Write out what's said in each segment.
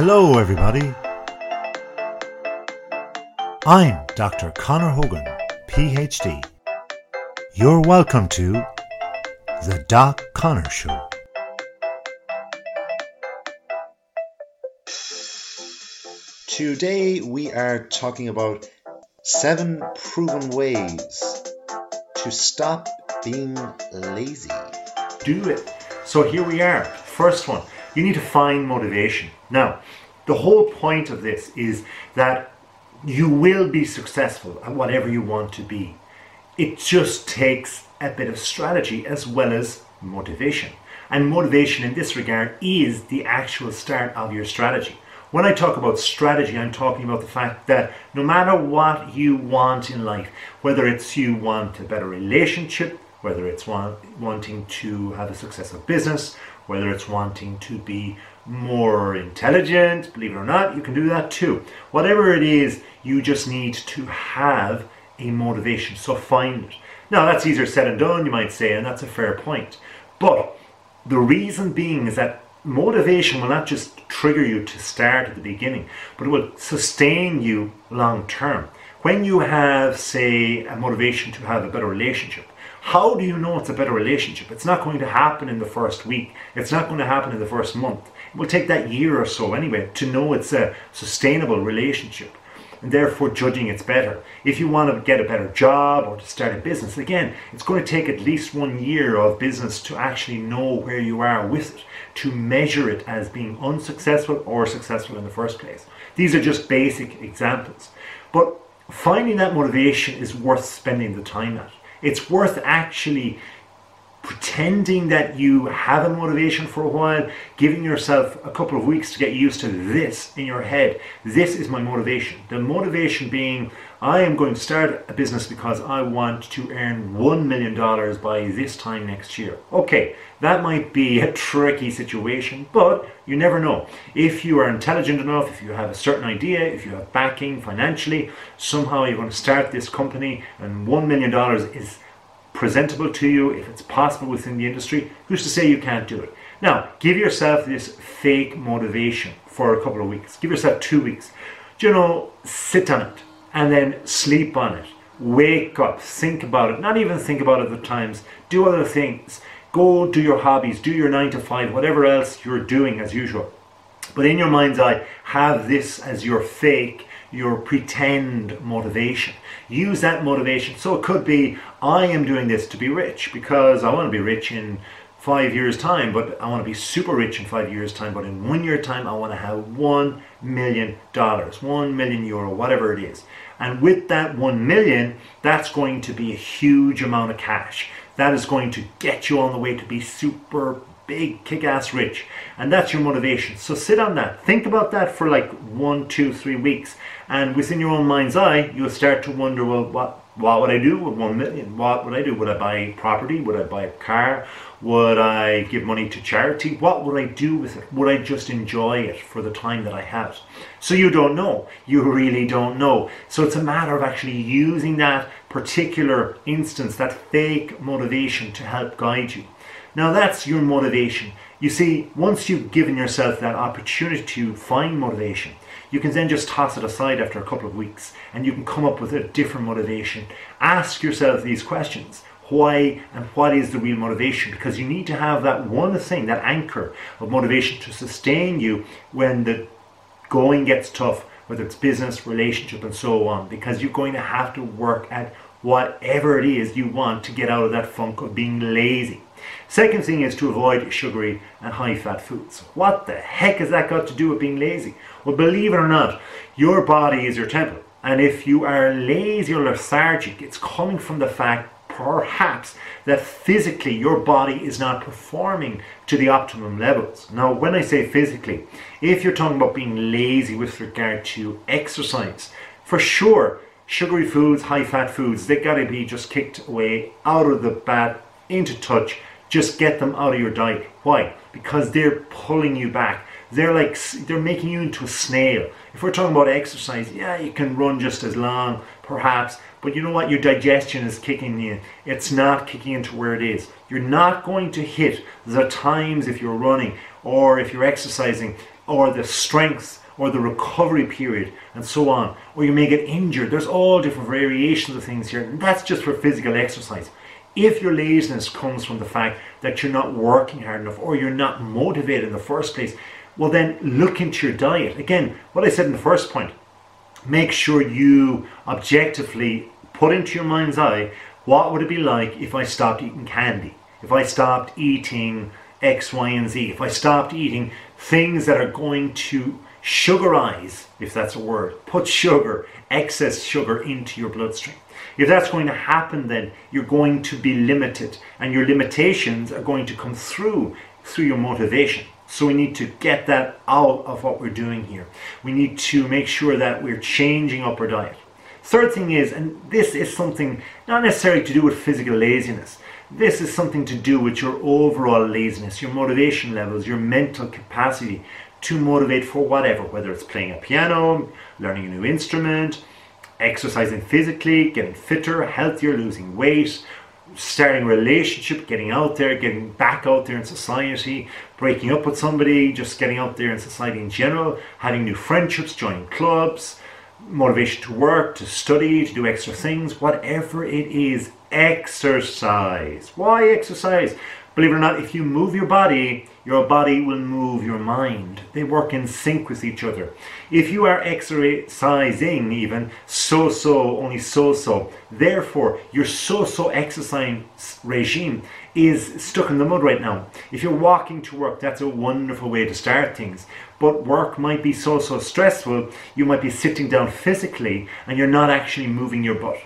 Hello, everybody. I'm Dr. Conor Hogan, PhD. You're welcome to The Doc Conor Show. Today we are talking about seven proven ways to stop being lazy. do it. So here we are. First one, you need to find motivation. Now, the whole point of this is that you will be successful at whatever you want to be. It just takes a bit of strategy as well as motivation. And motivation in this regard is the actual start of your strategy. When I talk about strategy, I'm talking about the fact that no matter what you want in life, whether it's you want a better relationship, whether it's want, wanting to have a successful business, whether it's wanting to be more intelligent, believe it or not, you can do that too. Whatever it is, you just need to have a motivation. So find it. Now, that's easier said than done, you might say, and that's a fair point. But the reason being is that motivation will not just trigger you to start at the beginning, but it will sustain you long term. When you have, say, a motivation to have a better relationship, how do you know it's a better relationship? It's not going to happen in the first week. It's not going to happen in the first month. Will take that year or so anyway to know it's a sustainable relationship and therefore judging it's better. If you want to get a better job or to start a business, again, it's going to take at least one year of business to actually know where you are with it, to measure it as being unsuccessful or successful in the first place. These are just basic examples. But finding that motivation is worth spending the time at. It's worth actually pretending that you have a motivation for a while, giving yourself a couple of weeks to get used to this in your head. This is my motivation. The motivation being, I am going to start a business because I want to earn $1 million by this time next year. Okay, that might be a tricky situation, but you never know. If you are intelligent enough, if you have a certain idea, if you have backing financially, somehow you're going to start this company and $1 million is presentable to you, if it's possible within the industry, who's to say you can't do it? Now, give yourself this fake motivation for a couple of weeks. Give yourself two weeks. Do you know, sit on it and then sleep on it. Wake up, think about it. Not even think about it at times. Do other things. Go do your hobbies, do your nine to five, whatever else you're doing as usual. But in your mind's eye, have this as your fake, your pretend motivation. Use that motivation. So it could be, I am doing this to be rich because I want to be rich in five years' time, but I want to be super rich in five years' time. But in one year' time, I want to have one million dollars, one million euro, whatever it is. And with that one million, that's going to be a huge amount of cash. That is going to get you on the way to be super big, kick ass rich. And that's your motivation. So sit on that. Think about that for like one, two, three weeks. And within your own mind's eye, you'll start to wonder, well, what, what would I do with one million? What would I do? Would I buy property? Would I buy a car? Would I give money to charity? What would I do with it? Would I just enjoy it for the time that I have? So you don't know. You really don't know. So it's a matter of actually using that particular instance, that fake motivation to help guide you. Now that's your motivation. You see, once you've given yourself that opportunity to find motivation, you can then just toss it aside after a couple of weeks and you can come up with a different motivation. Ask yourself these questions. Why and what is the real motivation? Because you need to have that one thing, that anchor of motivation to sustain you when the going gets tough, whether it's business, relationship, and so on, because you're going to have to work at whatever it is you want to get out of that funk of being lazy. Second thing is to avoid sugary and high fat foods. What the heck has that got to do with being lazy? Well, believe it or not, your body is your temple. And if you are lazy or lethargic, it's coming from the fact perhaps that physically your body is not performing to the optimum levels. Now, when I say physically, if you're talking about being lazy with regard to exercise, for sure, sugary foods, high fat foods, they gotta be just kicked away out of the bat into touch. Just get them out of your diet. Why? Because they're pulling you back. They're like they're making you into a snail. If we're talking about exercise, yeah, you can run just as long, perhaps, but you know what? Your digestion is kicking in. It's not kicking into where it is. You're not going to hit the times if you're running or if you're exercising or the strength or the recovery period and so on. Or you may get injured. There's all different variations of things here. That's just for physical exercise. If your laziness comes from the fact that you're not working hard enough or you're not motivated in the first place, well, then look into your diet. Again, what I said in the first point make sure you objectively put into your mind's eye what would it be like if I stopped eating candy? If I stopped eating X, Y, and Z? If I stopped eating things that are going to sugarize, if that's a word, put sugar, excess sugar into your bloodstream. If that's going to happen, then you're going to be limited, and your limitations are going to come through through your motivation. So we need to get that out of what we're doing here. We need to make sure that we're changing up our diet. Third thing is, and this is something not necessarily to do with physical laziness, this is something to do with your overall laziness, your motivation levels, your mental capacity to motivate for whatever, whether it's playing a piano, learning a new instrument, exercising physically, getting fitter, healthier, losing weight, starting a relationship, getting out there, getting back out there in society, breaking up with somebody, just getting out there in society in general, having new friendships, joining clubs, motivation to work, to study, to do extra things, whatever it is, exercise. Why exercise? Believe it or not, if you move your body, your body will move your mind. They work in sync with each other. If you are exercising, even so so, only so so, therefore your so so exercise regime is stuck in the mud right now. If you're walking to work, that's a wonderful way to start things. But work might be so so stressful, you might be sitting down physically and you're not actually moving your butt.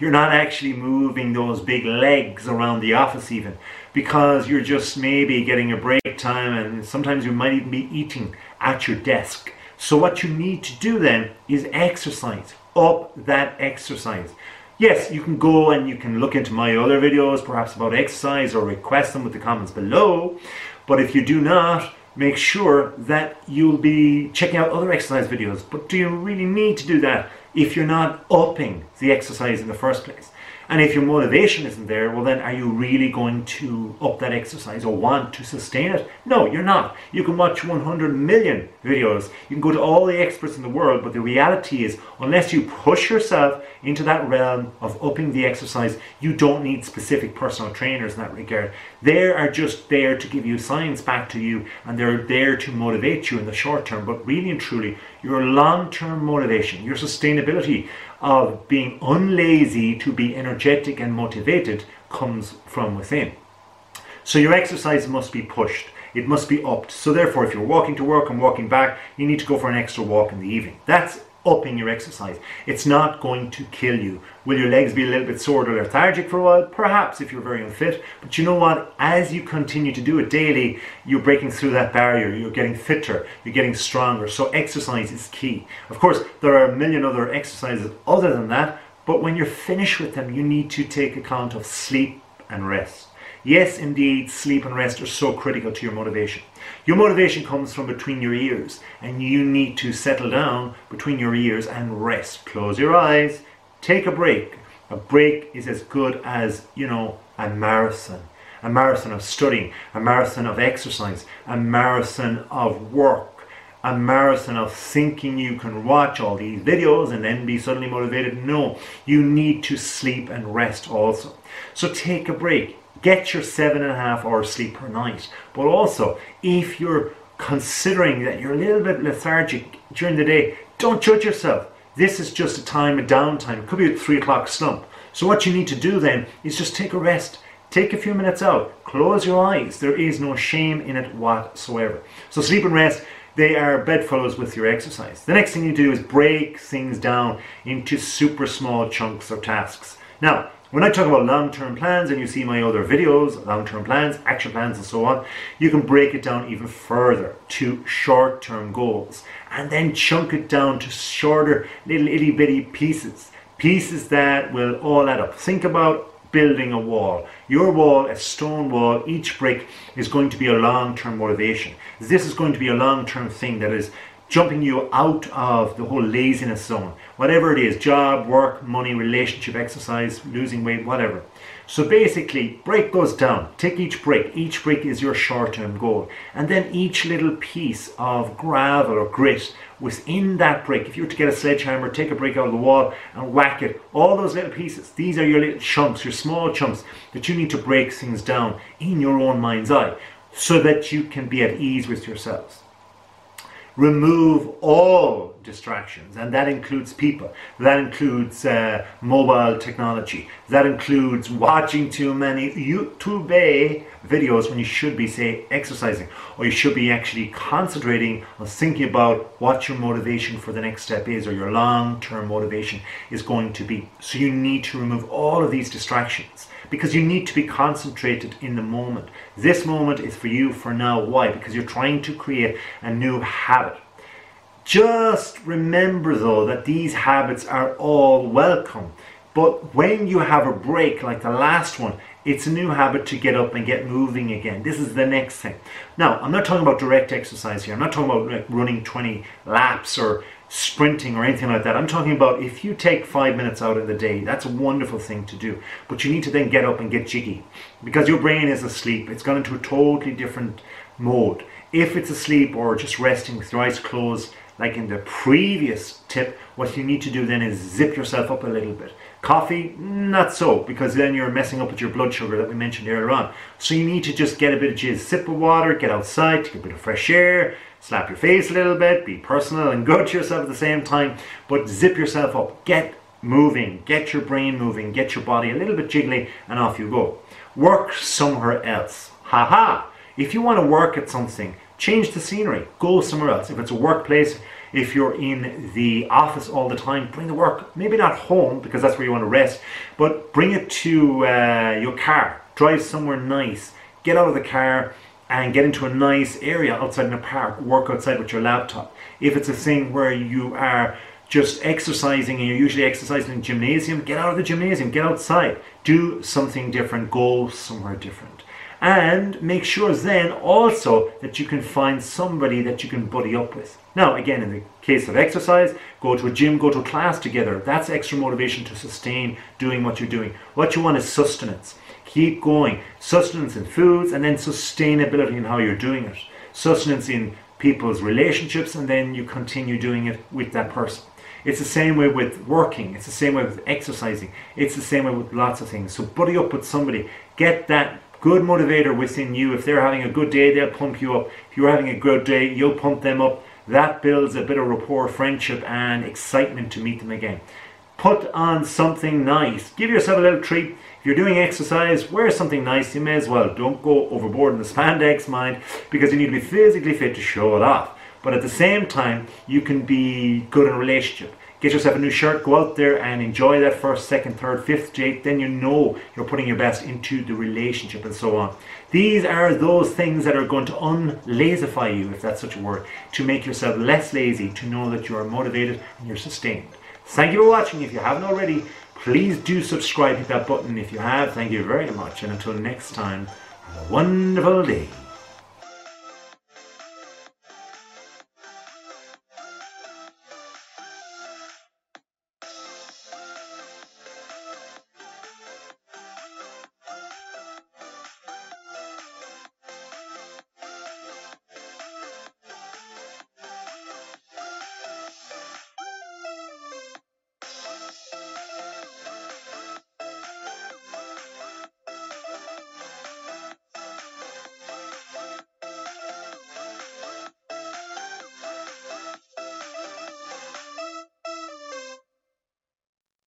You're not actually moving those big legs around the office even because you're just maybe getting a break time and sometimes you might even be eating at your desk. So what you need to do then is exercise, up that exercise. Yes, you can go and you can look into my other videos, perhaps about exercise, or request them with the comments below. But if you do not, make sure that you'll be checking out other exercise videos. But do you really need to do that? If you're not upping the exercise in the first place. And if your motivation isn't there, well, then are you really going to up that exercise or want to sustain it? No, you're not. You can watch 100 million videos. You can go to all the experts in the world, but the reality is, unless you push yourself into that realm of upping the exercise, you don't need specific personal trainers in that regard. They are just there to give you science back to you, and they're there to motivate you in the short term. But really and truly, your long term motivation, your sustainability, of being unlazy to be energetic and motivated comes from within. So your exercise must be pushed. It must be upped. So therefore, if you're walking to work and walking back, you need to go for an extra walk in the evening. That's upping your exercise. It's not going to kill you. Will your legs be a little bit sore or lethargic for a while? Perhaps if you're very unfit. But you know what? As you continue to do it daily, you're breaking through that barrier. You're getting fitter. You're getting stronger. So exercise is key. Of course, there are a million other exercises other than that. But when you're finished with them, you need to take account of sleep and rest. Yes, indeed, sleep and rest are so critical to your motivation. Your motivation comes from between your ears, and you need to settle down between your ears and rest. Close your eyes, take a break. A break is as good as, you know, a marathon. A marathon of studying, a marathon of exercise, a marathon of work, a marathon of thinking you can watch all these videos and then be suddenly motivated. No, you need to sleep and rest also. So take a break get your seven and a half hours sleep per night. But also, if you're considering that you're a little bit lethargic during the day, don't judge yourself. This is just a time of downtime. It could be a three o'clock slump. So what you need to do then is just take a rest. Take a few minutes out. Close your eyes. There is no shame in it whatsoever. So sleep and rest, they are bedfellows with your exercise. The next thing you do is break things down into super small chunks or tasks. Now, when I talk about long-term plans and you see my other videos, long-term plans, action plans and so on, you can break it down even further to short-term goals and then chunk it down to shorter little itty bitty pieces. Pieces that will all add up. Think about building a wall. Your wall, a stone wall, each brick is going to be a long-term motivation. This is going to be a long-term thing that is jumping you out of the whole laziness zone. Whatever it is job, work, money, relationship, exercise, losing weight, whatever. So basically, break those down. Take each brick. Each brick is your short-term goal. And then each little piece of gravel or grit within that brick, if you were to get a sledgehammer, take a brick out of the wall and whack it, all those little pieces, these are your little chunks, your small chunks that you need to break things down in your own mind's eye so that you can be at ease with yourselves remove all distractions, and that includes people, that includes uh, mobile technology, that includes watching too many YouTube videos when you should be, say, exercising, or you should be actually concentrating on thinking about what your motivation for the next step is, or your long term motivation is going to be. So you need to remove all of these distractions because you need to be concentrated in the moment. This moment is for you for now. Why? Because you're trying to create a new habit. Just remember though that these habits are all welcome. But when you have a break like the last one, it's a new habit to get up and get moving again. This is the next thing. Now, I'm not talking about direct exercise here. I'm not talking about like running 20 laps or sprinting or anything like that. I'm talking about if you take five minutes out of the day, that's a wonderful thing to do. But you need to then get up and get jiggy because your brain is asleep. It's gone into a totally different mode. If it's asleep or just resting with your eyes closed, like in the previous tip, what you need to do then is zip yourself up a little bit. Coffee, not so, because then you're messing up with your blood sugar that we mentioned earlier on. So you need to just get a bit of jizz, sip of water, get outside, take a bit of fresh air, slap your face a little bit, be personal and good to yourself at the same time, but zip yourself up. Get moving, get your brain moving, get your body a little bit jiggly, and off you go. Work somewhere else. Ha ha! If you want to work at something, change the scenery, go somewhere else. If it's a workplace, if you're in the office all the time, bring the work, maybe not home because that's where you want to rest, but bring it to uh, your car. Drive somewhere nice, get out of the car and get into a nice area outside in a park, work outside with your laptop. If it's a thing where you are just exercising and you're usually exercising in gymnasium, get out of the gymnasium, get outside, do something different, go somewhere different. And make sure then also that you can find somebody that you can buddy up with. Now, again, in the case of exercise, go to a gym, go to a class together. That's extra motivation to sustain doing what you're doing. What you want is sustenance. Keep going. Sustenance in foods and then sustainability in how you're doing it. Sustenance in people's relationships and then you continue doing it with that person. It's the same way with working. It's the same way with exercising. It's the same way with lots of things. So buddy up with somebody. Get that good motivator within you. If they're having a good day, they'll pump you up. If you're having a good day, you'll pump them up. That builds a bit of rapport, friendship, and excitement to meet them again. Put on something nice. Give yourself a little treat. If you're doing exercise, wear something nice. You may as well. Don't go overboard in the spandex mind because you need to be physically fit to show it off. But at the same time, you can be good in a relationship. Get yourself a new shirt, go out there and enjoy that first, second, third, fifth date. Then you know you're putting your best into the relationship and so on. These are those things that are going to unlazify you, if that's such a word, to make yourself less lazy, to know that you are motivated and you're sustained. Thank you for watching. If you haven't already, Please do subscribe, hit that button if you have. Thank you very much. And until next time, have a wonderful day.